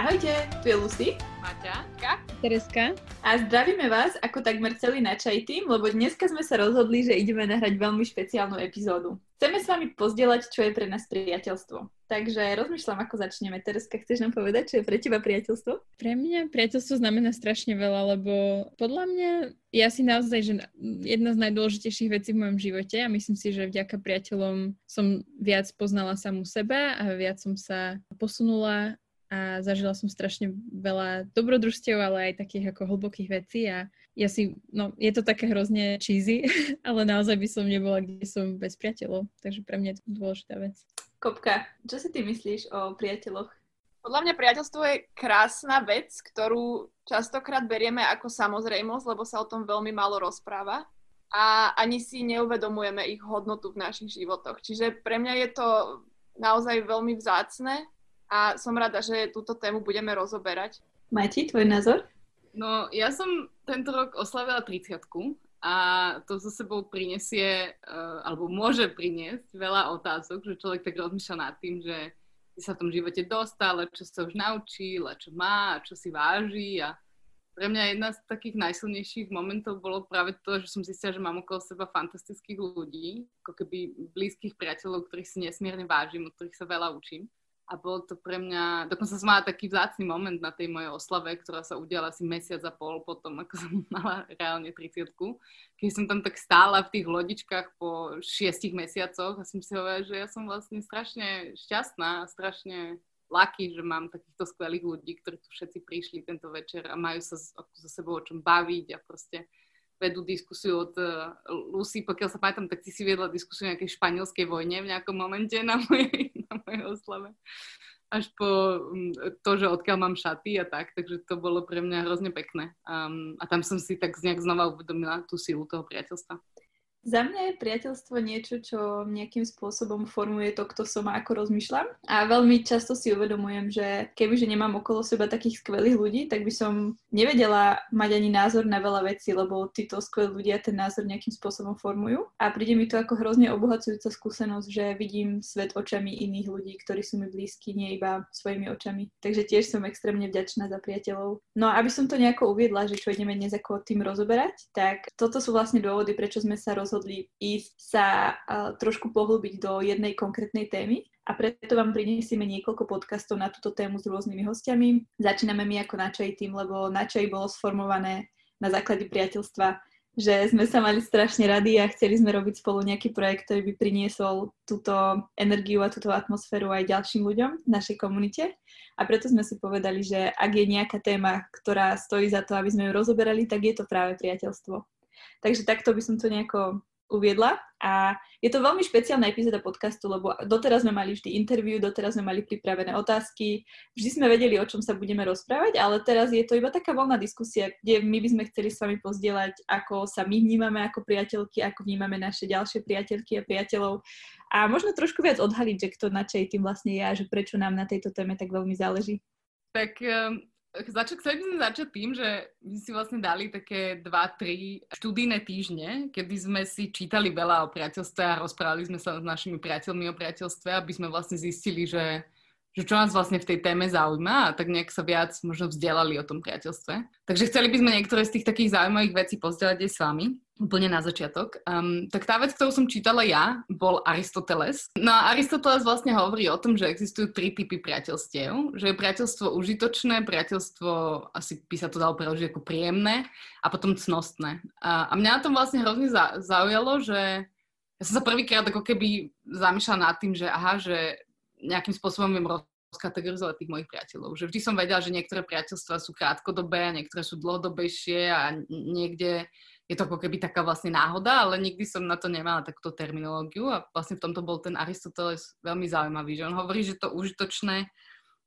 Ahojte, tu je Lucy. Maťa. Tereska. A zdravíme vás ako takmer celý načaj tým, lebo dneska sme sa rozhodli, že ideme nahrať veľmi špeciálnu epizódu. Chceme s vami pozdieľať, čo je pre nás priateľstvo. Takže rozmýšľam, ako začneme. Tereska, chceš nám povedať, čo je pre teba priateľstvo? Pre mňa priateľstvo znamená strašne veľa, lebo podľa mňa ja si naozaj, že jedna z najdôležitejších vecí v mojom živote a myslím si, že vďaka priateľom som viac poznala samú seba a viac som sa posunula a zažila som strašne veľa dobrodružstiev, ale aj takých ako hlbokých vecí a ja si, no je to také hrozne cheesy, ale naozaj by som nebola, kde som bez priateľov, takže pre mňa je to dôležitá vec. Kopka, čo si ty myslíš o priateľoch? Podľa mňa priateľstvo je krásna vec, ktorú častokrát berieme ako samozrejmosť, lebo sa o tom veľmi málo rozpráva a ani si neuvedomujeme ich hodnotu v našich životoch. Čiže pre mňa je to naozaj veľmi vzácne a som rada, že túto tému budeme rozoberať. Mati, tvoj názor? No, ja som tento rok oslavila 30 a to so sebou prinesie, uh, alebo môže priniesť veľa otázok, že človek tak rozmýšľa nad tým, že sa v tom živote dostal, čo sa už naučil, a čo má, a čo si váži a pre mňa jedna z takých najsilnejších momentov bolo práve to, že som zistila, že mám okolo seba fantastických ľudí, ako keby blízkych priateľov, ktorých si nesmierne vážim, od ktorých sa veľa učím a bol to pre mňa, dokonca som mala taký vzácný moment na tej mojej oslave, ktorá sa udiala asi mesiac a pol potom, ako som mala reálne 30 keď som tam tak stála v tých lodičkách po šiestich mesiacoch a som si hovorila, že ja som vlastne strašne šťastná a strašne lucky, že mám takýchto skvelých ľudí, ktorí tu všetci prišli tento večer a majú sa so sebou o čom baviť a proste vedú diskusiu od uh, Lucy, pokiaľ sa pamätám, tak ty si viedla diskusiu o nejakej španielskej vojne v nejakom momente na mojej, mojej oslave. Až po um, to, že odkiaľ mám šaty a tak, takže to bolo pre mňa hrozne pekné. Um, a tam som si tak nejak znova uvedomila tú silu toho priateľstva. Za mňa je priateľstvo niečo, čo nejakým spôsobom formuje to, kto som a ako rozmýšľam. A veľmi často si uvedomujem, že kebyže nemám okolo seba takých skvelých ľudí, tak by som nevedela mať ani názor na veľa vecí, lebo títo skvelí ľudia ten názor nejakým spôsobom formujú. A príde mi to ako hrozne obohacujúca skúsenosť, že vidím svet očami iných ľudí, ktorí sú mi blízki, nie iba svojimi očami. Takže tiež som extrémne vďačná za priateľov. No a aby som to nejako uviedla, že čo ideme dnes ako tým rozoberať, tak toto sú vlastne dôvody, prečo sme sa roz rozhodli ísť sa trošku pohlbiť do jednej konkrétnej témy a preto vám prinesieme niekoľko podcastov na túto tému s rôznymi hostiami. Začíname my ako Načaj tým, lebo Načaj bolo sformované na základe priateľstva, že sme sa mali strašne rady a chceli sme robiť spolu nejaký projekt, ktorý by priniesol túto energiu a túto atmosféru aj ďalším ľuďom v našej komunite. A preto sme si povedali, že ak je nejaká téma, ktorá stojí za to, aby sme ju rozoberali, tak je to práve priateľstvo. Takže takto by som to nejako uviedla. A je to veľmi špeciálna epizóda podcastu, lebo doteraz sme mali vždy interviu, doteraz sme mali pripravené otázky, vždy sme vedeli, o čom sa budeme rozprávať, ale teraz je to iba taká voľná diskusia, kde my by sme chceli s vami pozdieľať, ako sa my vnímame ako priateľky, ako vnímame naše ďalšie priateľky a priateľov a možno trošku viac odhaliť, že kto na čej tým vlastne je a že prečo nám na tejto téme tak veľmi záleží. Tak um, Začal, chceli by sme začať tým, že my si vlastne dali také dva, tri študijné týždne, kedy sme si čítali veľa o priateľstve a rozprávali sme sa s našimi priateľmi o priateľstve, aby sme vlastne zistili, že že čo nás vlastne v tej téme zaujíma a tak nejak sa viac možno vzdelali o tom priateľstve. Takže chceli by sme niektoré z tých takých zaujímavých vecí pozdieľať aj s vami, úplne na začiatok. Um, tak tá vec, ktorú som čítala ja, bol Aristoteles. No a Aristoteles vlastne hovorí o tom, že existujú tri typy priateľstiev. Že je priateľstvo užitočné, priateľstvo, asi by sa to dalo preložiť ako príjemné a potom cnostné. A, a mňa na tom vlastne hrozne za, zaujalo, že ja som sa prvýkrát ako keby zamýšľala nad tým, že aha, že nejakým spôsobom viem rozkategorizovať tých mojich priateľov. Že vždy som vedela, že niektoré priateľstva sú krátkodobé a niektoré sú dlhodobejšie a niekde je to ako keby taká vlastne náhoda, ale nikdy som na to nemala takúto terminológiu a vlastne v tomto bol ten Aristoteles veľmi zaujímavý, že on hovorí, že to užitočné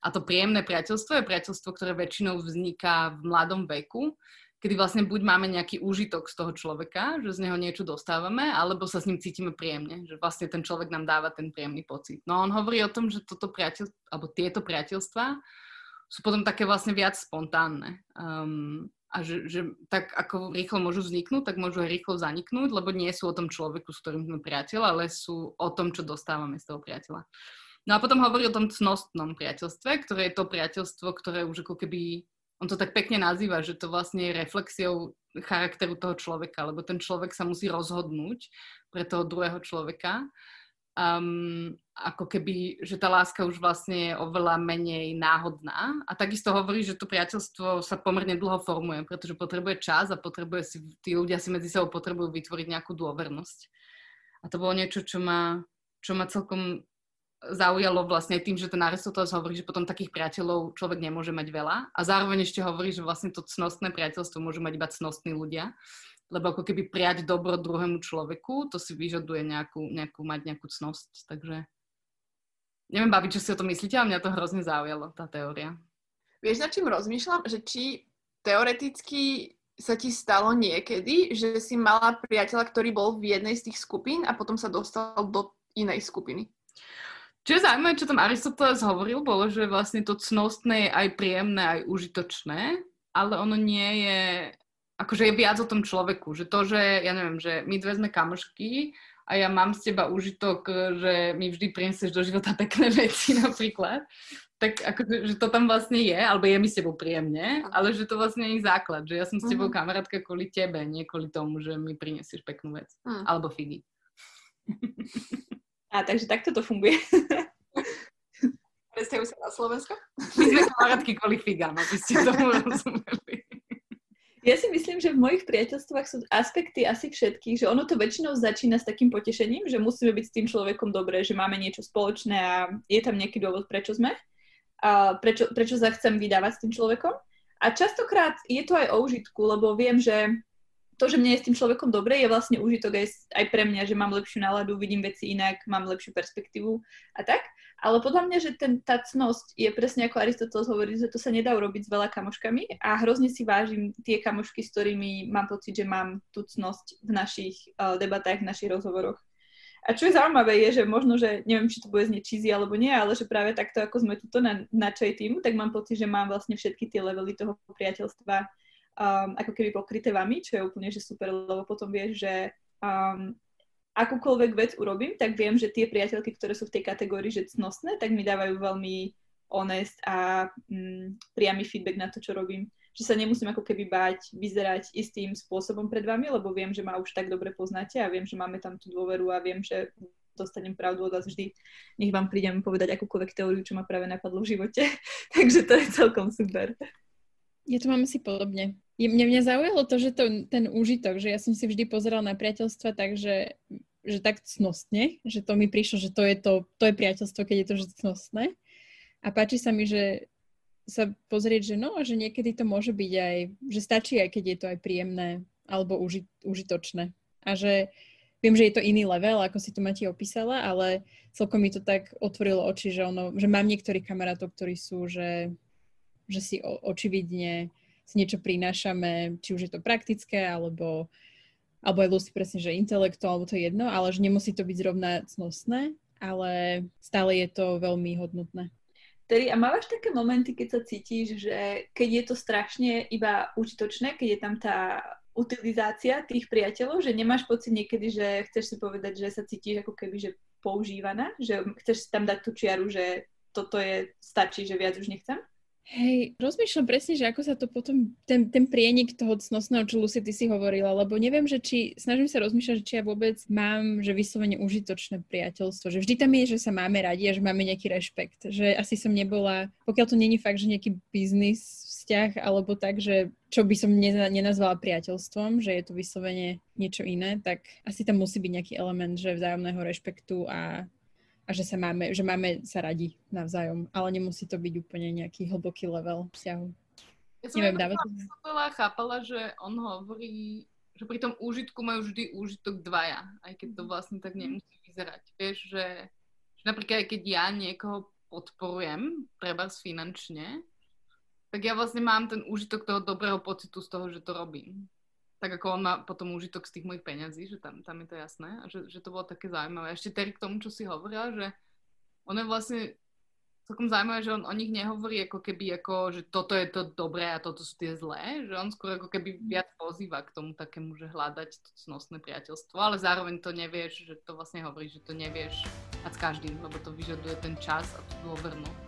a to príjemné priateľstvo je priateľstvo, ktoré väčšinou vzniká v mladom veku kedy vlastne buď máme nejaký úžitok z toho človeka, že z neho niečo dostávame, alebo sa s ním cítime príjemne, že vlastne ten človek nám dáva ten príjemný pocit. No on hovorí o tom, že toto priateľ, alebo tieto priateľstvá sú potom také vlastne viac spontánne. Um, a že, že tak ako rýchlo môžu vzniknúť, tak môžu aj rýchlo zaniknúť, lebo nie sú o tom človeku, s ktorým sme priateľ, ale sú o tom, čo dostávame z toho priateľa. No a potom hovorí o tom cnostnom priateľstve, ktoré je to priateľstvo, ktoré už ako keby, on to tak pekne nazýva, že to vlastne je reflexiou charakteru toho človeka, lebo ten človek sa musí rozhodnúť pre toho druhého človeka. Um, ako keby, že tá láska už vlastne je oveľa menej náhodná. A takisto hovorí, že to priateľstvo sa pomerne dlho formuje, pretože potrebuje čas a potrebuje si, tí ľudia si medzi sebou potrebujú vytvoriť nejakú dôvernosť. A to bolo niečo, čo ma, čo ma celkom zaujalo vlastne tým, že ten Aristoteles hovorí, že potom takých priateľov človek nemôže mať veľa a zároveň ešte hovorí, že vlastne to cnostné priateľstvo môžu mať iba cnostní ľudia, lebo ako keby prijať dobro druhému človeku, to si vyžaduje nejakú, nejakú mať nejakú cnosť, takže neviem baviť, čo si o tom myslíte, ale mňa to hrozne zaujalo, tá teória. Vieš, na čím rozmýšľam? Že či teoreticky sa ti stalo niekedy, že si mala priateľa, ktorý bol v jednej z tých skupín a potom sa dostal do inej skupiny? Čo je zaujímavé, čo tam Aristoteles hovoril, bolo, že vlastne to cnostné je aj príjemné, aj užitočné, ale ono nie je, akože je viac o tom človeku, že to, že, ja neviem, že my dve sme kamošky a ja mám z teba užitok, že mi vždy prinesieš do života pekné veci napríklad, tak akože, že to tam vlastne je, alebo je mi s tebou príjemne, ale že to vlastne je základ, že ja som s tebou uh-huh. kamarátka kvôli tebe, nie kvôli tomu, že mi prinesieš peknú vec. Uh-huh. Alebo figy. A takže takto to funguje. Predstavujú sa na Slovensko? My sme kamarátky kvôli figám, aby ste tomu rozumeli. Ja si myslím, že v mojich priateľstvách sú aspekty asi všetkých, že ono to väčšinou začína s takým potešením, že musíme byť s tým človekom dobré, že máme niečo spoločné a je tam nejaký dôvod, prečo sme, a prečo, prečo sa chcem vydávať s tým človekom. A častokrát je to aj o užitku, lebo viem, že to, že mne je s tým človekom dobre, je vlastne užitok aj, aj pre mňa, že mám lepšiu náladu, vidím veci inak, mám lepšiu perspektívu a tak. Ale podľa mňa, že ten, tá cnosť je presne ako Aristoteles hovorí, že to sa nedá urobiť s veľa kamoškami a hrozne si vážim tie kamošky, s ktorými mám pocit, že mám tú cnosť v našich uh, debatách, v našich rozhovoroch. A čo je zaujímavé je, že možno, že neviem, či to bude znieť cheesy alebo nie, ale že práve takto, ako sme tuto na, na čaj týmu, tak mám pocit, že mám vlastne všetky tie levely toho priateľstva um, ako keby pokryté vami, čo je úplne že super, lebo potom vieš, že um, akúkoľvek vec urobím, tak viem, že tie priateľky, ktoré sú v tej kategórii, že cnostné, tak mi dávajú veľmi honest a um, priamy feedback na to, čo robím. Že sa nemusím ako keby báť vyzerať istým spôsobom pred vami, lebo viem, že ma už tak dobre poznáte a viem, že máme tam tú dôveru a viem, že dostanem pravdu od vás vždy. Nech vám prídem povedať akúkoľvek teóriu, čo ma práve napadlo v živote. Takže to je celkom super. Ja to mám asi podobne. Mne, mňa zaujalo to, že to, ten úžitok, že ja som si vždy pozerala na priateľstva tak, že, tak cnostne, že to mi prišlo, že to je, to, to je priateľstvo, keď je to že cnostné. A páči sa mi, že sa pozrieť, že no, že niekedy to môže byť aj, že stačí aj, keď je to aj príjemné alebo uži, užitočné. A že viem, že je to iný level, ako si to Mati opísala, ale celkom mi to tak otvorilo oči, že, ono, že mám niektorých kamarátov, ktorí sú, že že si o, očividne niečo prinášame, či už je to praktické, alebo, alebo aj Lucy presne, že intelektu, alebo to je jedno, ale že nemusí to byť zrovna cnostné, ale stále je to veľmi hodnotné. Tedy, a mávaš také momenty, keď sa cítiš, že keď je to strašne iba užitočné, keď je tam tá utilizácia tých priateľov, že nemáš pocit niekedy, že chceš si povedať, že sa cítiš ako keby, že používaná, že chceš si tam dať tú čiaru, že toto je, stačí, že viac už nechcem? Hej, rozmýšľam presne, že ako sa to potom, ten, ten prienik toho cnostného, čo Lucy, ty si hovorila, lebo neviem, že či, snažím sa rozmýšľať, či ja vôbec mám, že vyslovene užitočné priateľstvo, že vždy tam je, že sa máme radi a že máme nejaký rešpekt, že asi som nebola, pokiaľ to není fakt, že nejaký biznis vzťah, alebo tak, že čo by som nenazvala priateľstvom, že je to vyslovene niečo iné, tak asi tam musí byť nejaký element, že vzájomného rešpektu a a že sa máme, že máme sa radi navzájom, ale nemusí to byť úplne nejaký hlboký level vzťahu. Ja som Neviem, dáva to... chápala, že on hovorí, že pri tom úžitku majú vždy úžitok dvaja, aj keď to mhm. vlastne tak nemusí vyzerať. Vieš, že, že napríklad aj keď ja niekoho podporujem, treba finančne, tak ja vlastne mám ten úžitok toho dobrého pocitu z toho, že to robím tak ako on má potom užitok z tých mojich peňazí, že tam, tam je to jasné a že, že to bolo také zaujímavé. Ešte tedy k tomu, čo si hovorila, že ono je vlastne celkom zaujímavé, že on o nich nehovorí ako keby, ako, že toto je to dobré a toto sú tie zlé, že on skôr ako keby viac pozýva k tomu takému, že hľadať to cnostné priateľstvo, ale zároveň to nevieš, že to vlastne hovorí, že to nevieš a s každým, lebo to vyžaduje ten čas a tú dôvernosť.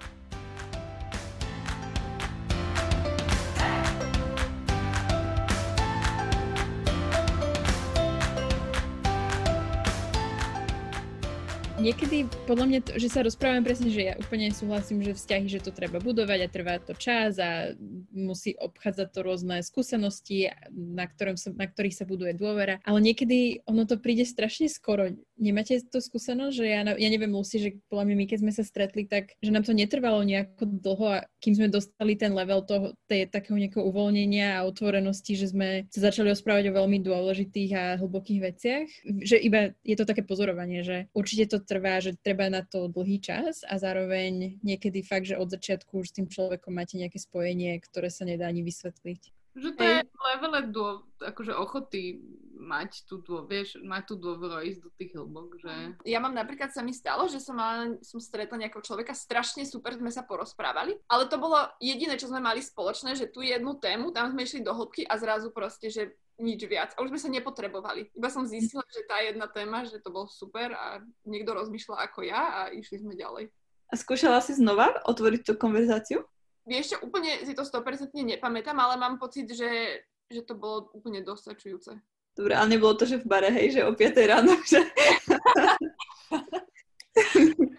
Niekedy podľa mňa, to, že sa rozprávame presne, že ja úplne súhlasím, že vzťahy, že to treba budovať a trvá to čas a musí obchádzať to rôzne skúsenosti, na, ktorom sa, na ktorých sa buduje dôvera, ale niekedy ono to príde strašne skoro. Nemáte to skúsenosť, že ja, ja neviem, Lucy, že podľa mňa my, keď sme sa stretli, tak že nám to netrvalo nejako dlho, kým sme dostali ten level toho, tej, takého nejakého uvoľnenia a otvorenosti, že sme sa začali rozprávať o veľmi dôležitých a hlbokých veciach. Že iba je to také pozorovanie, že určite to trvá, že treba na to dlhý čas a zároveň niekedy fakt, že od začiatku už s tým človekom máte nejaké spojenie, ktoré sa nedá ani vysvetliť. Že to je levele dô, akože ochoty mať tú, dô, vieš, mať tú dôveru ísť do tých hĺbok, že... Ja mám napríklad, sa mi stalo, že som, mala, som stretla nejakého človeka, strašne super sme sa porozprávali, ale to bolo jediné, čo sme mali spoločné, že tu jednu tému, tam sme išli do hĺbky a zrazu proste, že nič viac. A už sme sa nepotrebovali. Iba som zistila, že tá jedna téma, že to bol super a niekto rozmýšľa ako ja a išli sme ďalej. A skúšala si znova otvoriť tú konverzáciu? Vieš čo, úplne si to 100% nepamätám, ale mám pocit, že, že to bolo úplne dostačujúce. Dobre, ale nebolo to, že v bare, hej, že o 5 ráno, že...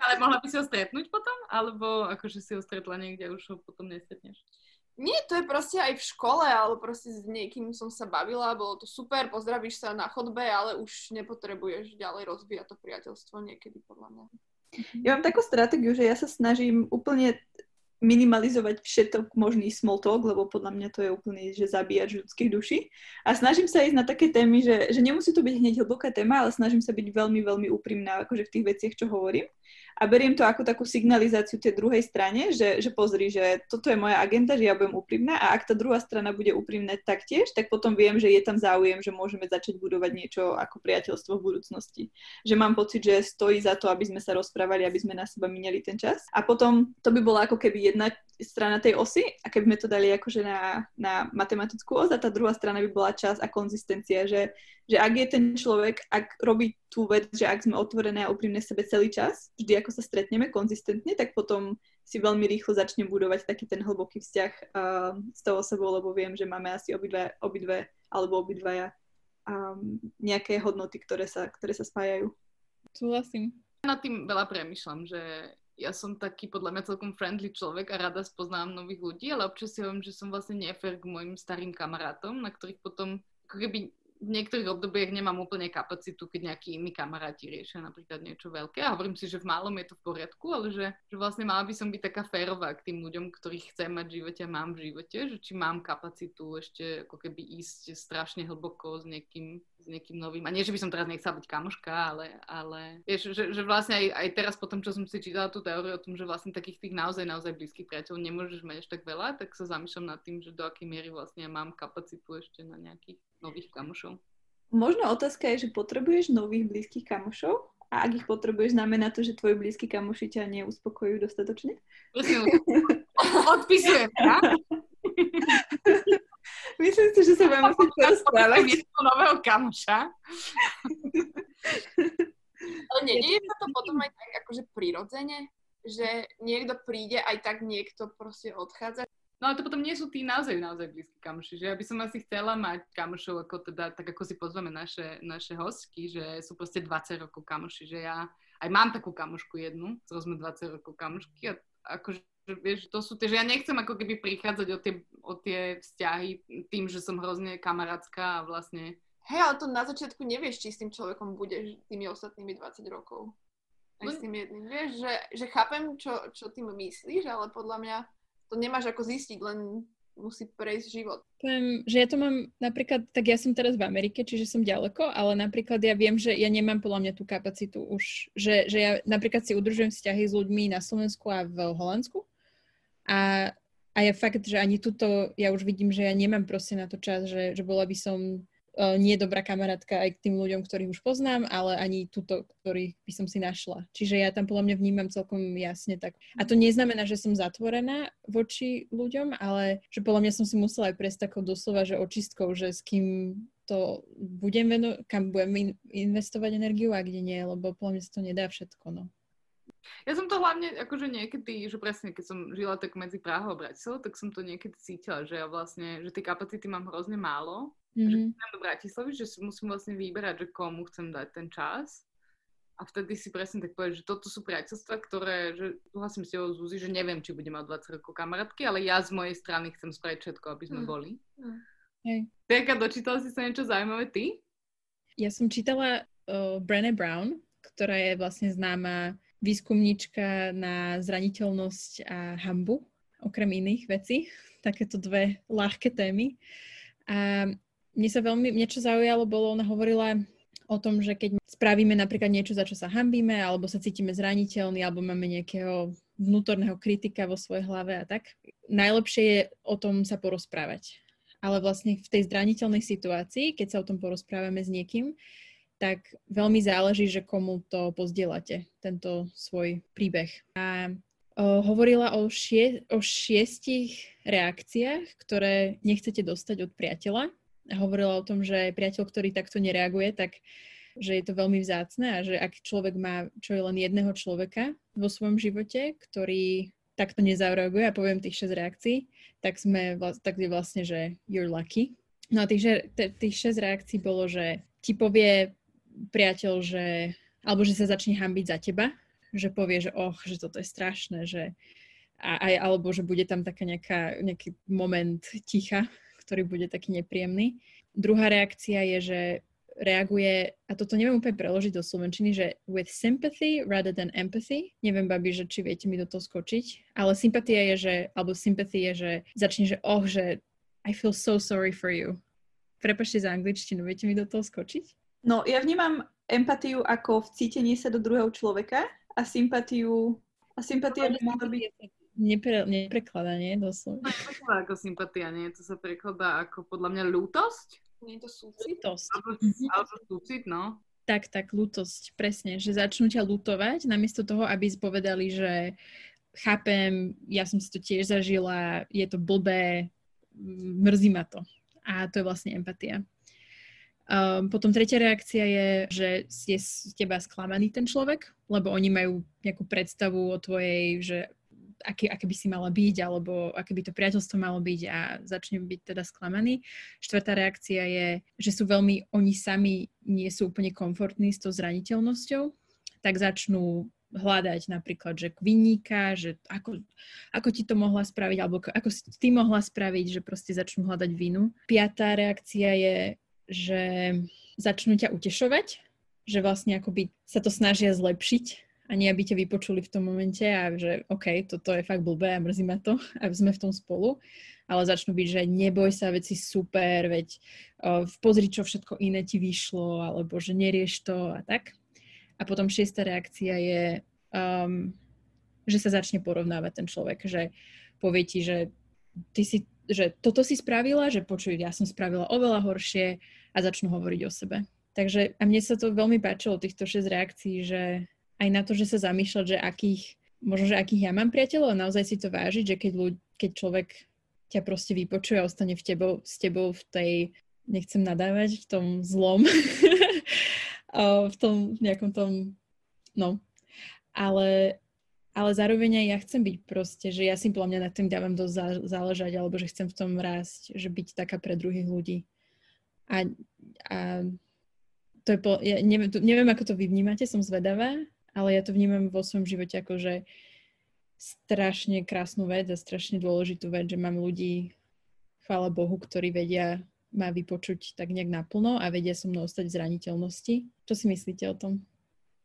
ale mohla by si ho stretnúť potom? Alebo akože si ho stretla niekde a už ho potom nestretneš? Nie, to je proste aj v škole, ale proste s niekým som sa bavila, bolo to super, pozdravíš sa na chodbe, ale už nepotrebuješ ďalej rozvíjať to priateľstvo niekedy, podľa mňa. Ja mám takú stratégiu, že ja sa snažím úplne minimalizovať všetok možný small talk, lebo podľa mňa to je úplne, že zabíjač ľudských duší. A snažím sa ísť na také témy, že, že nemusí to byť hneď hlboká téma, ale snažím sa byť veľmi, veľmi úprimná akože v tých veciach, čo hovorím a beriem to ako takú signalizáciu tej druhej strane, že, že pozri, že toto je moja agenda, že ja budem úprimná a ak tá druhá strana bude úprimná taktiež, tak potom viem, že je tam záujem, že môžeme začať budovať niečo ako priateľstvo v budúcnosti. Že mám pocit, že stojí za to, aby sme sa rozprávali, aby sme na seba mineli ten čas. A potom to by bola ako keby jedna strana tej osy a keby sme to dali akože na, na matematickú os a tá druhá strana by bola čas a konzistencia, že, že ak je ten človek, ak robí tú vec, že ak sme otvorené a úprimné sebe celý čas, vždy ako sa stretneme konzistentne, tak potom si veľmi rýchlo začne budovať taký ten hlboký vzťah uh, s tou osobou, lebo viem, že máme asi obidve, obidve alebo obidvaja um, nejaké hodnoty, ktoré sa, ktoré sa spájajú. Súhlasím. Nad tým veľa premyšľam, že ja som taký podľa mňa celkom friendly človek a rada spoznám nových ľudí, ale občas si hovorím, že som vlastne nefér k mojim starým kamarátom, na ktorých potom ako keby v niektorých obdobiach nemám úplne kapacitu, keď nejakí iní kamaráti riešia napríklad niečo veľké. A hovorím si, že v malom je to v poriadku, ale že, že vlastne mala by som byť taká férová k tým ľuďom, ktorých chcem mať v živote a mám v živote, že či mám kapacitu ešte ako keby ísť strašne hlboko s niekým, niekým novým. A nie, že by som teraz nechcela byť kamoška, ale, ale vieš, že, že vlastne aj, aj teraz potom, čo som si čítala tú teóriu o tom, že vlastne takých tých naozaj, naozaj blízkych priateľov nemôžeš mať až tak veľa, tak sa zamýšľam nad tým, že do akej miery vlastne ja mám kapacitu ešte na nejakých nových kamošov. Možno otázka je, že potrebuješ nových blízkych kamošov? A ak ich potrebuješ, znamená to, že tvoji blízki kamoši ťa neuspokojujú dostatočne? Odpisujem, ja? Myslím si, že sa budeme musieť porozprávať. nového kamoša. Ale nie, je to potom aj tak akože prirodzene, že niekto príde, aj tak niekto proste odchádza. No ale to potom nie sú tí naozaj, naozaj blízki kamoši, že ja by som asi chcela mať kamošov, ako teda, tak ako si pozveme naše, naše hostky, že sú proste 20 rokov kamoši, že ja aj mám takú kamošku jednu, sme 20 rokov kamošky a akože vieš, to sú tie, že ja nechcem ako keby prichádzať o tie, o tie vzťahy tým, že som hrozne kamarátska a vlastne... Hej, ale to na začiatku nevieš, či s tým človekom budeš tými ostatnými 20 rokov. Aj s tým jedným. Vieš, že, že chápem, čo, čo tým myslíš, ale podľa mňa to nemáš ako zistiť, len musí prejsť život. Poviem, že ja to mám napríklad, tak ja som teraz v Amerike, čiže som ďaleko, ale napríklad ja viem, že ja nemám podľa mňa tú kapacitu už, že, že ja napríklad si udržujem vzťahy s ľuďmi na Slovensku a v Holandsku a, a je fakt, že ani tuto ja už vidím, že ja nemám proste na to čas, že, že bola by som uh, nie dobrá kamarátka aj k tým ľuďom, ktorých už poznám, ale ani túto, ktorých by som si našla. Čiže ja tam podľa mňa vnímam celkom jasne tak. A to neznamená, že som zatvorená voči ľuďom, ale že podľa mňa som si musela aj prejsť takou doslova, že očistkou, že s kým to budem veno- kam budem in- investovať energiu a kde nie, lebo podľa mňa sa to nedá všetko, no. Ja som to hlavne, akože niekedy, že presne keď som žila tak medzi Prahou a Bratislavou, tak som to niekedy cítila, že ja vlastne, že tie kapacity mám hrozne málo. Mm-hmm. Že keď do Bratislavy, že si musím vlastne vyberať, že komu chcem dať ten čas. A vtedy si presne tak povedať, že toto sú priateľstva, ktoré, že súhlasím s tebou Zuzi, že neviem, či budem mať 20 rokov kamarátky, ale ja z mojej strany chcem spraviť všetko, aby sme mm. boli. Mm. Hej. Terka, dočítala si sa niečo zaujímavé ty? Ja som čítala uh, Brené Brown, ktorá je vlastne známa výskumnička na zraniteľnosť a hambu, okrem iných vecí. Takéto dve ľahké témy. A mne sa veľmi, niečo zaujalo, bolo, ona hovorila o tom, že keď spravíme napríklad niečo, za čo sa hambíme, alebo sa cítime zraniteľní, alebo máme nejakého vnútorného kritika vo svojej hlave a tak, najlepšie je o tom sa porozprávať. Ale vlastne v tej zraniteľnej situácii, keď sa o tom porozprávame s niekým, tak veľmi záleží, že komu to pozdielate, tento svoj príbeh. A hovorila o, šie, o šiestich reakciách, ktoré nechcete dostať od priateľa. Hovorila o tom, že priateľ, ktorý takto nereaguje, tak že je to veľmi vzácne a že ak človek má čo je len jedného človeka vo svojom živote, ktorý takto nezareaguje a poviem tých 6 reakcií, tak, sme, tak je vlastne, že you're lucky. No a tých, tých 6 reakcií bolo, že ti povie priateľ, že, alebo že sa začne hambiť za teba, že povie, že och, že toto je strašné, že aj, alebo že bude tam taká nejaká, nejaký moment ticha, ktorý bude taký nepríjemný. Druhá reakcia je, že reaguje, a toto neviem úplne preložiť do slovenčiny, že with sympathy rather than empathy. Neviem, babi, že či viete mi do toho skočiť, ale sympatia je, že, alebo sympathy je, že začne, že oh, že I feel so sorry for you. Prepašte za angličtinu, viete mi do toho skočiť? No, ja vnímam empatiu ako vcítenie sa do druhého človeka a sympatiu... A sympatia by mohla byť... Nepre, neprekladá, nie? Doslova. To ako sympatia, nie? To sa prekladá ako podľa mňa ľútosť? Nie je to súcit? Lútosť. Alebo, alebo súcit, no. Tak, tak, ľútosť, presne. Že začnú ťa lutovať, namiesto toho, aby povedali, že chápem, ja som si to tiež zažila, je to blbé, mrzí ma to. A to je vlastne empatia. Um, potom tretia reakcia je, že je z teba sklamaný ten človek, lebo oni majú nejakú predstavu o tvojej, že aké, aké by si mala byť, alebo aké by to priateľstvo malo byť a začne byť teda sklamaný. Štvrtá reakcia je, že sú veľmi, oni sami nie sú úplne komfortní s tou zraniteľnosťou, tak začnú hľadať napríklad, že vinníka, že ako, ako ti to mohla spraviť, alebo ako si ty mohla spraviť, že proste začnú hľadať vinu. Piatá reakcia je, že začnú ťa utešovať, že vlastne akoby sa to snažia zlepšiť a nie aby ťa vypočuli v tom momente a že OK, toto je fakt blbé a mrzí ma to a sme v tom spolu, ale začnú byť, že neboj sa, veci super, veď uh, pozri, čo všetko iné ti vyšlo, alebo že nerieš to a tak. A potom šiesta reakcia je, um, že sa začne porovnávať ten človek, že povie ti, že ty si že toto si spravila, že počuj, ja som spravila oveľa horšie a začnú hovoriť o sebe. Takže a mne sa to veľmi páčilo, týchto 6 reakcií, že aj na to, že sa zamýšľať, že akých, možno, že akých ja mám priateľov a naozaj si to vážiť, že keď, ľud, keď človek ťa proste vypočuje a ostane v tebou, s tebou v tej, nechcem nadávať, v tom zlom, v tom nejakom tom, no. Ale, ale zároveň aj ja chcem byť proste, že ja si podľa mňa nad tým dávam dosť záležať, alebo že chcem v tom rásť, že byť taká pre druhých ľudí. A, a to je po, ja neviem, neviem, ako to vy vnímate, som zvedavá, ale ja to vnímam vo svojom živote ako, že strašne krásnu vec a strašne dôležitú vec, že mám ľudí, chvála Bohu, ktorí vedia ma vypočuť tak nejak naplno a vedia so mnou ostať v zraniteľnosti. Čo si myslíte o tom?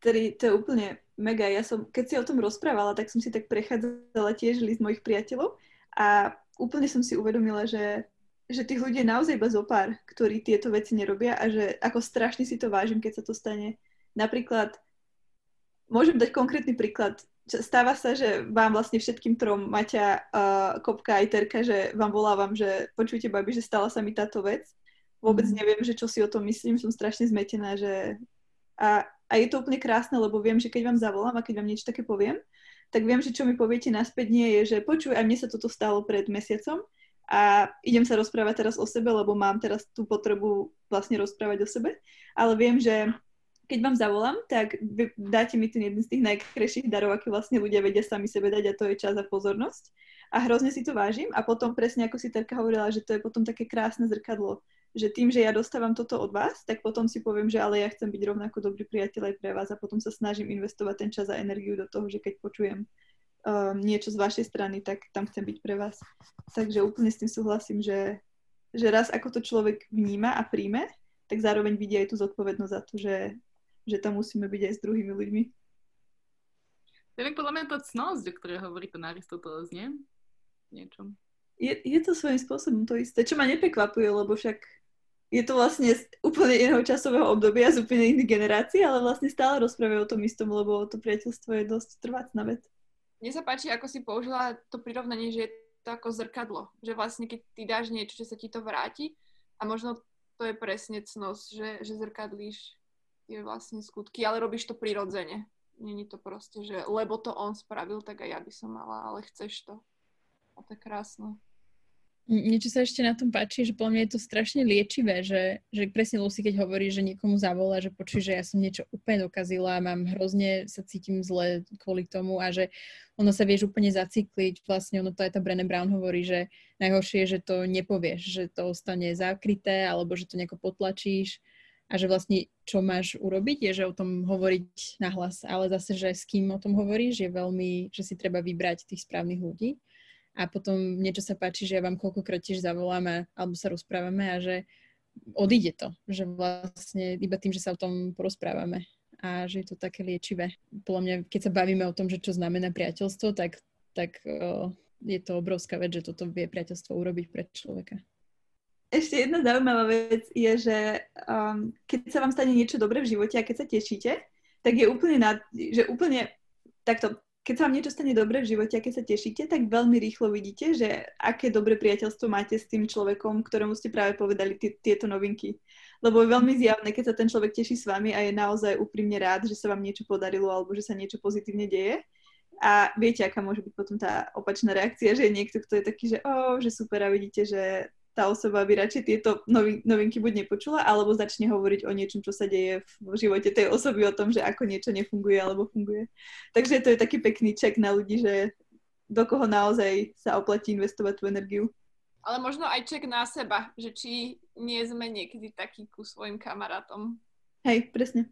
Tedy to je úplne mega. Ja som, keď si o tom rozprávala, tak som si tak prechádzala tiež list mojich priateľov a úplne som si uvedomila, že, že tých ľudí je naozaj iba zo pár, ktorí tieto veci nerobia a že ako strašne si to vážim, keď sa to stane. Napríklad, môžem dať konkrétny príklad. Stáva sa, že vám vlastne všetkým trom, Maťa, uh, Kopka aj Terka, že vám volávam, že počujte, babi, že stala sa mi táto vec vôbec neviem, že čo si o tom myslím, som strašne zmetená, že a, a je to úplne krásne, lebo viem, že keď vám zavolám a keď vám niečo také poviem, tak viem, že čo mi poviete naspäť nie je, že počuj, aj mne sa toto stalo pred mesiacom a idem sa rozprávať teraz o sebe, lebo mám teraz tú potrebu vlastne rozprávať o sebe, ale viem, že keď vám zavolám, tak dáte mi ten jeden z tých najkrajších darov, aké vlastne ľudia vedia sami sebe dať a to je čas a pozornosť. A hrozne si to vážim a potom presne ako si Terka hovorila, že to je potom také krásne zrkadlo, že tým, že ja dostávam toto od vás, tak potom si poviem, že ale ja chcem byť rovnako dobrý priateľ aj pre vás a potom sa snažím investovať ten čas a energiu do toho, že keď počujem um, niečo z vašej strany, tak tam chcem byť pre vás. Takže úplne s tým súhlasím, že, že raz ako to človek vníma a príjme, tak zároveň vidí aj tú zodpovednosť za to, že že tam musíme byť aj s druhými ľuďmi. To je podľa mňa tá cnosť, o ktorej hovorí ten Aristoteles, nie? Niečom. Je, je to svojím spôsobom to isté, čo ma neprekvapuje, lebo však je to vlastne z úplne iného časového obdobia, z úplne iných generácií, ale vlastne stále rozprávajú o tom istom, lebo to priateľstvo je dosť trvácna vec. Mne sa páči, ako si použila to prirovnanie, že je to ako zrkadlo. Že vlastne, keď ty dáš niečo, že sa ti to vráti a možno to je presne cnosť, že, že zrkadlíš tie vlastne skutky, ale robíš to prirodzene. Není to proste, že lebo to on spravil, tak aj ja by som mala, ale chceš to. A to je krásne. Niečo sa ešte na tom páči, že podľa mňa je to strašne liečivé, že, že presne Lucy, keď hovorí, že niekomu zavolá, že počuj, že ja som niečo úplne dokazila, mám hrozne, sa cítim zle kvôli tomu a že ono sa vieš úplne zacykliť. Vlastne ono to aj tá Brené Brown hovorí, že najhoršie je, že to nepovieš, že to ostane zakryté alebo že to nejako potlačíš a že vlastne čo máš urobiť, je, že o tom hovoriť nahlas, ale zase, že s kým o tom hovoríš, je veľmi, že si treba vybrať tých správnych ľudí a potom niečo sa páči, že ja vám koľkokrát tiež zavoláme alebo sa rozprávame a že odíde to, že vlastne iba tým, že sa o tom porozprávame a že je to také liečivé. Podľa mňa, keď sa bavíme o tom, že čo znamená priateľstvo, tak, tak uh, je to obrovská vec, že toto vie priateľstvo urobiť pre človeka. Ešte jedna zaujímavá vec je, že um, keď sa vám stane niečo dobré v živote a keď sa tešíte, tak je úplne, nad, že úplne takto, keď sa vám niečo stane dobré v živote keď sa tešíte, tak veľmi rýchlo vidíte, že aké dobré priateľstvo máte s tým človekom, ktorému ste práve povedali t- tieto novinky. Lebo je veľmi zjavné, keď sa ten človek teší s vami a je naozaj úprimne rád, že sa vám niečo podarilo alebo že sa niečo pozitívne deje. A viete, aká môže byť potom tá opačná reakcia, že je niekto, kto je taký, že oh, že super a vidíte, že tá osoba by radšej tieto novin- novinky buď nepočula, alebo začne hovoriť o niečom, čo sa deje v živote tej osoby, o tom, že ako niečo nefunguje alebo funguje. Takže to je taký pekný ček na ľudí, že do koho naozaj sa oplatí investovať tú energiu. Ale možno aj ček na seba, že či nie sme niekedy takí ku svojim kamarátom. Hej, presne.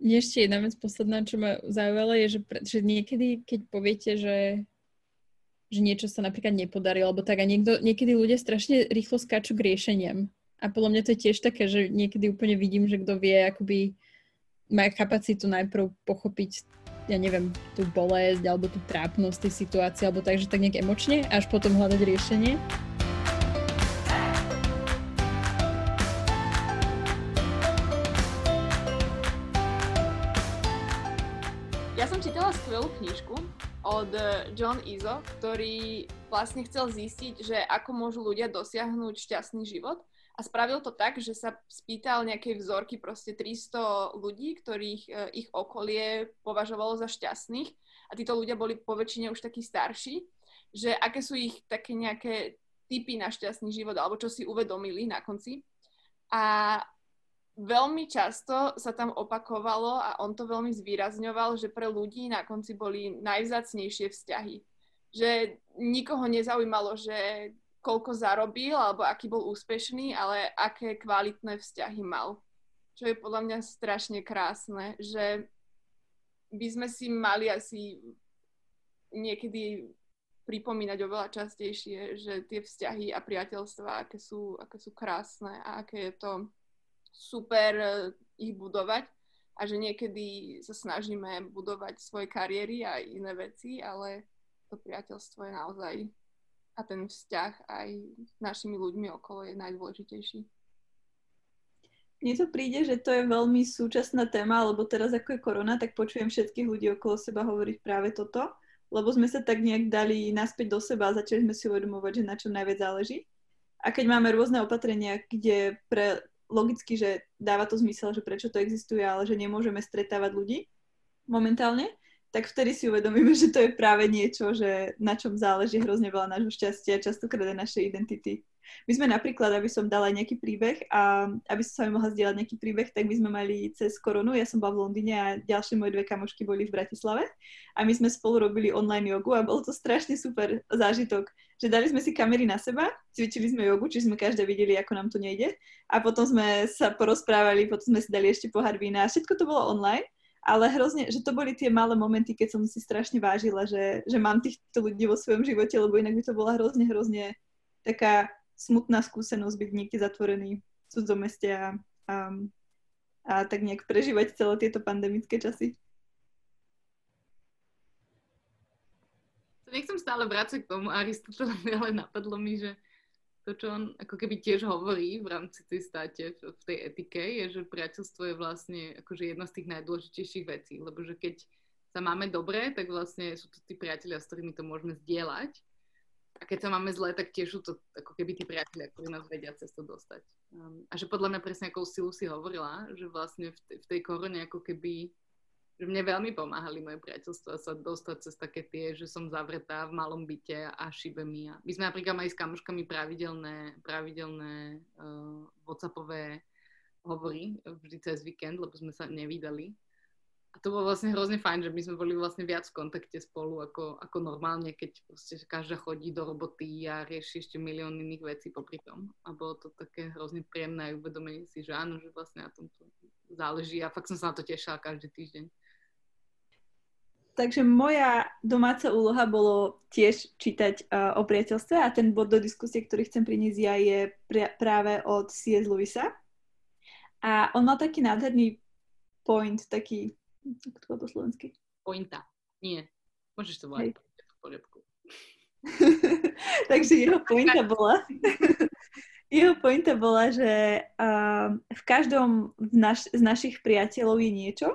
Ešte jedna vec posledná, čo ma zaujala, je, že, že niekedy, keď poviete, že že niečo sa napríklad nepodarí, alebo tak a niekto, niekedy ľudia strašne rýchlo skáču k riešeniam. A podľa mňa to je tiež také, že niekedy úplne vidím, že kto vie, akoby má kapacitu najprv pochopiť ja neviem, tú bolesť alebo tú trápnosť tej situácie alebo tak, že tak nejak emočne, až potom hľadať riešenie. Od John Izo, ktorý vlastne chcel zistiť, že ako môžu ľudia dosiahnuť šťastný život a spravil to tak, že sa spýtal nejakej vzorky proste 300 ľudí, ktorých e, ich okolie považovalo za šťastných a títo ľudia boli po väčšine už takí starší, že aké sú ich také nejaké typy na šťastný život alebo čo si uvedomili na konci. A veľmi často sa tam opakovalo a on to veľmi zvýrazňoval, že pre ľudí na konci boli najvzácnejšie vzťahy. Že nikoho nezaujímalo, že koľko zarobil alebo aký bol úspešný, ale aké kvalitné vzťahy mal. Čo je podľa mňa strašne krásne, že by sme si mali asi niekedy pripomínať oveľa častejšie, že tie vzťahy a priateľstva, aké sú, aké sú krásne a aké je to super e, ich budovať a že niekedy sa snažíme budovať svoje kariéry a iné veci, ale to priateľstvo je naozaj a ten vzťah aj s našimi ľuďmi okolo je najdôležitejší. Mne to príde, že to je veľmi súčasná téma, lebo teraz ako je korona, tak počujem všetkých ľudí okolo seba hovoriť práve toto, lebo sme sa tak nejak dali naspäť do seba a začali sme si uvedomovať, že na čo najviac záleží. A keď máme rôzne opatrenia, kde pre logicky, že dáva to zmysel, že prečo to existuje, ale že nemôžeme stretávať ľudí momentálne, tak vtedy si uvedomíme, že to je práve niečo, že na čom záleží hrozne veľa nášho šťastia, častokrát aj našej identity. My sme napríklad, aby som dala nejaký príbeh a aby som sa mi mohla zdieľať nejaký príbeh, tak my sme mali cez koronu, ja som bola v Londýne a ďalšie moje dve kamošky boli v Bratislave a my sme spolu robili online jogu a bol to strašne super zážitok, že dali sme si kamery na seba, cvičili sme jogu, či sme každé videli, ako nám to nejde a potom sme sa porozprávali, potom sme si dali ešte pohár vína a všetko to bolo online ale hrozne, že to boli tie malé momenty, keď som si strašne vážila, že, že mám týchto ľudí vo svojom živote, lebo inak by to bola hrozne, hrozne taká smutná skúsenosť byť niekde zatvorený v cudzom meste a, a, a tak nejak prežívať celé tieto pandemické časy. Nechcem stále vrácať k tomu Aristotelovi, ale napadlo mi, že to, čo on ako keby tiež hovorí v rámci tej státe, v tej etike, je, že priateľstvo je vlastne akože jedna z tých najdôležitejších vecí, lebo že keď sa máme dobre, tak vlastne sú to tí priatelia, s ktorými to môžeme zdieľať. A keď sa máme zle, tak tiež sú to ako keby tí priatelia, ktorí nás vedia cez to dostať. Um, a že podľa mňa presne ako si Lucy hovorila, že vlastne v, tej, v tej korone ako keby že mne veľmi pomáhali moje priateľstva sa dostať cez také tie, že som zavretá v malom byte a šibe mi. My sme napríklad mali s kamoškami pravidelné, pravidelné uh, whatsappové hovory vždy cez víkend, lebo sme sa nevydali. A to bolo vlastne hrozne fajn, že my sme boli vlastne viac v kontakte spolu ako, ako normálne, keď proste každá chodí do roboty a rieši ešte milión iných vecí popri tom. A bolo to také hrozne príjemné uvedomenie si, že áno, že vlastne na tom to záleží a fakt som sa na to tešila každý týždeň. Takže moja domáca úloha bolo tiež čítať uh, o priateľstve a ten bod do diskusie, ktorý chcem priniesť ja, je pr- práve od C.S. Lewisa. A on mal taký nádherný point, taký, ako to po slovensky? Pointa. Nie. Môžeš to volať v poriadku. Takže jeho pointa bola, jeho pointa bola, že uh, v každom z, naš- z našich priateľov je niečo,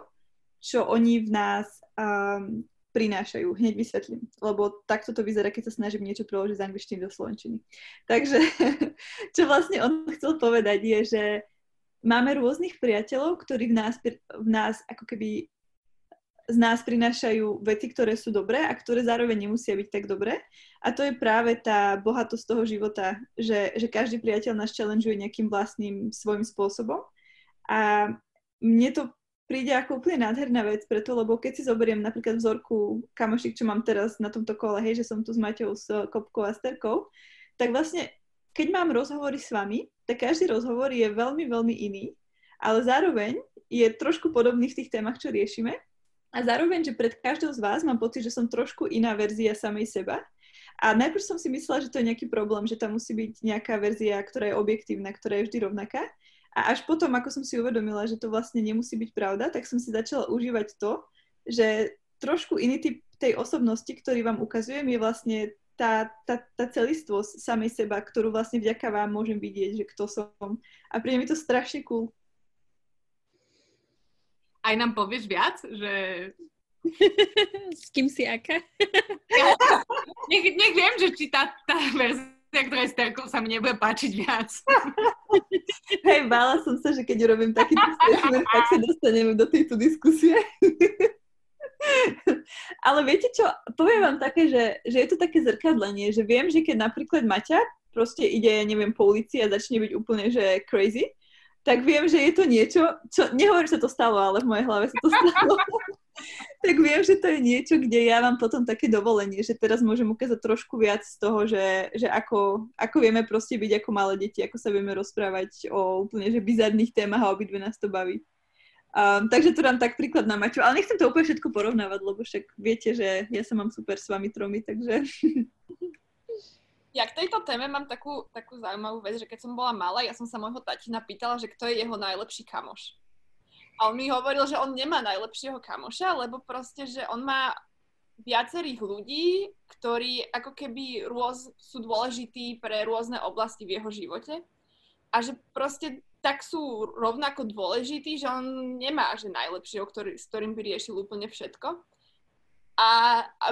čo oni v nás um, prinášajú. Hneď vysvetlím, lebo takto to vyzerá, keď sa snažím niečo preložiť z angličtiny do slovenčiny. Takže, čo vlastne on chcel povedať je, že máme rôznych priateľov, ktorí v nás, v nás ako keby z nás prinášajú veci, ktoré sú dobré a ktoré zároveň nemusia byť tak dobré. A to je práve tá bohatosť toho života, že, že každý priateľ nás challengeuje nejakým vlastným svojim spôsobom. A mne to príde ako úplne nádherná vec preto, lebo keď si zoberiem napríklad vzorku kamošik, čo mám teraz na tomto kole, hej, že som tu s Maťou, s Kopkou a Sterkou, tak vlastne, keď mám rozhovory s vami, tak každý rozhovor je veľmi, veľmi iný, ale zároveň je trošku podobný v tých témach, čo riešime. A zároveň, že pred každou z vás mám pocit, že som trošku iná verzia samej seba. A najprv som si myslela, že to je nejaký problém, že tam musí byť nejaká verzia, ktorá je objektívna, ktorá je vždy rovnaká. A až potom, ako som si uvedomila, že to vlastne nemusí byť pravda, tak som si začala užívať to, že trošku iný typ tej osobnosti, ktorý vám ukazujem, je vlastne tá, tá, tá celistvosť samej seba, ktorú vlastne vďaka vám môžem vidieť, že kto som. A príde mi to strašne cool. Aj nám povieš viac, že... S kým si aká? nech, nech viem, že či tá, tá verzia ktoré s Terkou sa mi nebude páčiť viac. Hej, bála som sa, že keď urobím takýto statement, tak sa dostaneme do tejto diskusie. Ale viete čo, poviem vám také, že, že je to také zrkadlenie, že viem, že keď napríklad Maťa proste ide, ja neviem, po ulici a začne byť úplne, že crazy, tak viem, že je to niečo, čo, nehovorím, že to stalo, ale v mojej hlave sa to stalo. tak viem, že to je niečo, kde ja mám potom také dovolenie, že teraz môžem ukázať trošku viac z toho, že, že ako, ako vieme proste byť ako malé deti, ako sa vieme rozprávať o úplne že bizarných témach a obidve nás to baví. Um, takže to dám tak príklad na Maťu, ale nechcem to úplne všetko porovnávať, lebo však viete, že ja sa mám super s vami tromi, takže... Ja k tejto téme mám takú, takú zaujímavú vec, že keď som bola malá, ja som sa môjho tatina pýtala, že kto je jeho najlepší kamoš. A on mi hovoril, že on nemá najlepšieho kamoša, lebo proste, že on má viacerých ľudí, ktorí ako keby rôz, sú dôležití pre rôzne oblasti v jeho živote. A že proste tak sú rovnako dôležití, že on nemá že najlepšieho, ktorý, s ktorým by riešil úplne všetko. A, a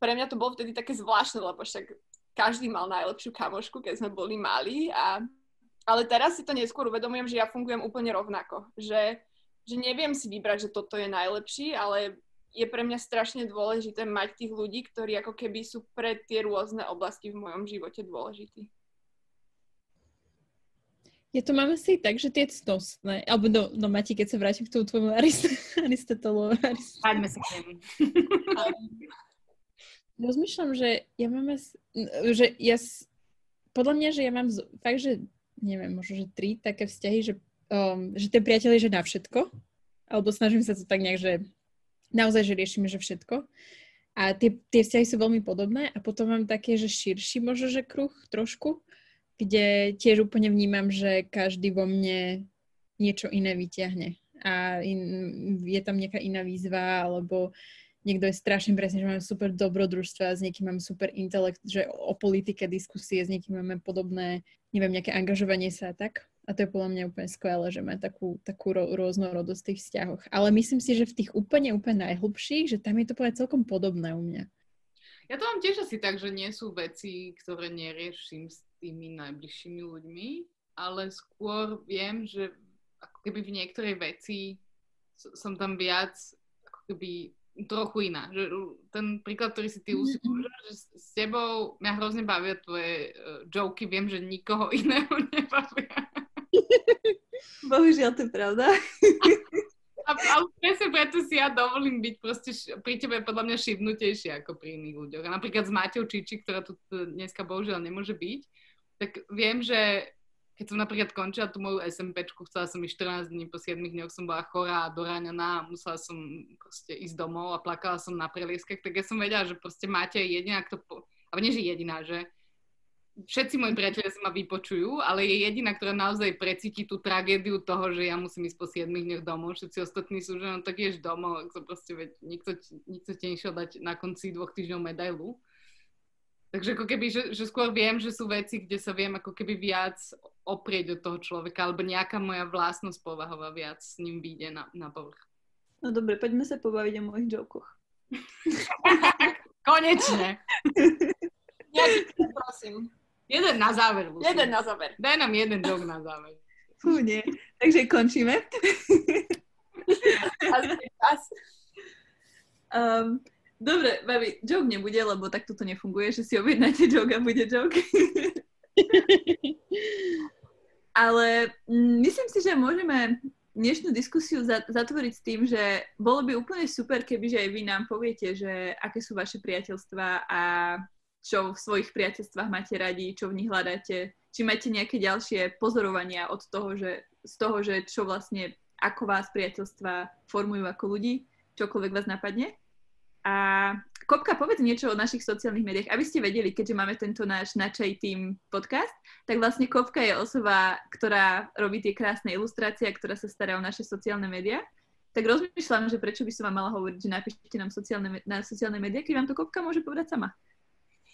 pre mňa to bolo vtedy také zvláštne, lebo však každý mal najlepšiu kamošku, keď sme boli malí a ale teraz si to neskôr uvedomujem, že ja fungujem úplne rovnako. Že, že neviem si vybrať, že toto je najlepší, ale je pre mňa strašne dôležité mať tých ľudí, ktorí ako keby sú pre tie rôzne oblasti v mojom živote dôležití. Ja to mám asi tak, že tie cnostné, alebo no, no Mati, keď sa vrátim k tomu tvojmu Aristotelu. Poďme sa k nemu. Rozmýšľam, že ja mám asi, že ja, podľa mňa, že ja mám fakt, že neviem, možno, že tri také vzťahy, že, um, že ten priateľ že na všetko, alebo snažím sa to tak nejak, že naozaj, že riešime, že všetko. A tie, tie vzťahy sú veľmi podobné a potom mám také, že širší možno, že kruh trošku, kde tiež úplne vnímam, že každý vo mne niečo iné vyťahne a in, je tam nejaká iná výzva, alebo niekto je strašne presne, že máme super dobrodružstva, s niekým máme super intelekt, že o politike diskusie, s niekým máme podobné, neviem, nejaké angažovanie sa a tak. A to je podľa mňa úplne skvelé, že má takú, takú ro- rôznorodosť v tých vzťahoch. Ale myslím si, že v tých úplne, úplne najhlbších, že tam je to povedať celkom podobné u mňa. Ja to mám tiež asi tak, že nie sú veci, ktoré neriešim s tými najbližšími ľuďmi, ale skôr viem, že ako keby v niektorej veci som tam viac ako keby trochu iná. Že ten príklad, ktorý si ty usúžil, že s tebou mňa hrozne bavia tvoje uh, joky, viem, že nikoho iného nebavia. Bohužiaľ, to je pravda. A, ale presne preto si ja dovolím byť proste pri tebe podľa mňa šibnutejšie ako pri iných ľuďoch. A napríklad s Maťou Čiči, ktorá tu dneska bohužiaľ nemôže byť, tak viem, že keď som napríklad končila tú moju SMPčku, chcela som ísť 14 dní, po 7 dňoch som bola chorá a doráňaná a musela som proste ísť domov a plakala som na prelieskach, tak ja som vedela, že proste máte jediná, kto, po... ale nie, že jediná, že všetci moji priatelia sa ma vypočujú, ale je jediná, ktorá naozaj precíti tú tragédiu toho, že ja musím ísť po 7 dňoch domov. Všetci ostatní sú, že no tak ješ domov, ak sa proste, veď, nikto, nikto ti nešiel dať na konci dvoch týždňov medailu. Takže ako keby, že, že skôr viem, že sú veci, kde sa viem ako keby viac oprieť od toho človeka, alebo nejaká moja vlastnosť povahová viac s ním vyjde na, na povrch. No dobre, poďme sa pobaviť o mojich jokoch. Konečne. prosím. Jeden na záver. Musím. Jeden na záver. Daj nám jeden joke na záver. Fú, nie. Takže končíme. um, dobre, babi, joke nebude, lebo tak toto nefunguje, že si objednáte joke a bude joke. Ale myslím si, že môžeme dnešnú diskusiu zatvoriť s tým, že bolo by úplne super, keby že aj vy nám poviete, že aké sú vaše priateľstva a čo v svojich priateľstvách máte radi, čo v nich hľadáte, či máte nejaké ďalšie pozorovania od toho, že, z toho, že čo vlastne, ako vás priateľstva formujú ako ľudí, čokoľvek vás napadne. A Kopka, povedz niečo o našich sociálnych médiách, aby ste vedeli, keďže máme tento náš Načaj Team podcast, tak vlastne Kopka je osoba, ktorá robí tie krásne ilustrácie, ktorá sa stará o naše sociálne médiá. Tak rozmýšľam, že prečo by som vám mala hovoriť, že napíšte nám sociálne, na sociálne médiá, keď vám to Kopka môže povedať sama.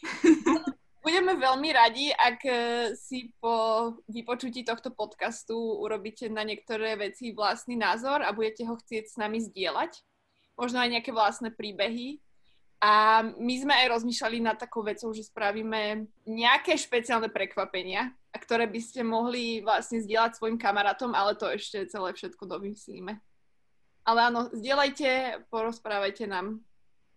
Budeme veľmi radi, ak e, si po vypočutí tohto podcastu urobíte na niektoré veci vlastný názor a budete ho chcieť s nami zdieľať. Možno aj nejaké vlastné príbehy. A my sme aj rozmýšľali nad takou vecou, že spravíme nejaké špeciálne prekvapenia, ktoré by ste mohli vlastne zdieľať svojim kamarátom, ale to ešte celé všetko domyslíme. Ale áno, zdieľajte, porozprávajte nám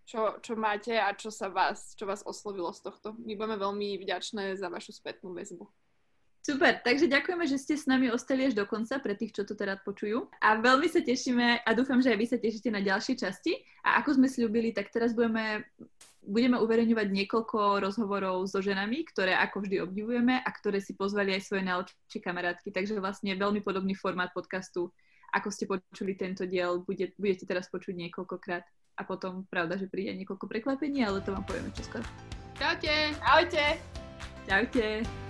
čo, čo máte a čo sa vás, čo vás oslovilo z tohto. My budeme veľmi vďačné za vašu spätnú väzbu. Super, takže ďakujeme, že ste s nami ostali až do konca pre tých, čo to teda počujú. A veľmi sa tešíme a dúfam, že aj vy sa tešíte na ďalšie časti. A ako sme slúbili, tak teraz budeme, budeme uverejňovať niekoľko rozhovorov so ženami, ktoré ako vždy obdivujeme a ktoré si pozvali aj svoje najlepšie kamarátky. Takže vlastne veľmi podobný formát podcastu, ako ste počuli tento diel, bude, budete teraz počuť niekoľkokrát a potom pravda, že príde niekoľko prekvapení, ale to vám povieme čoskoro. Čaute! Ahojte! Čaute!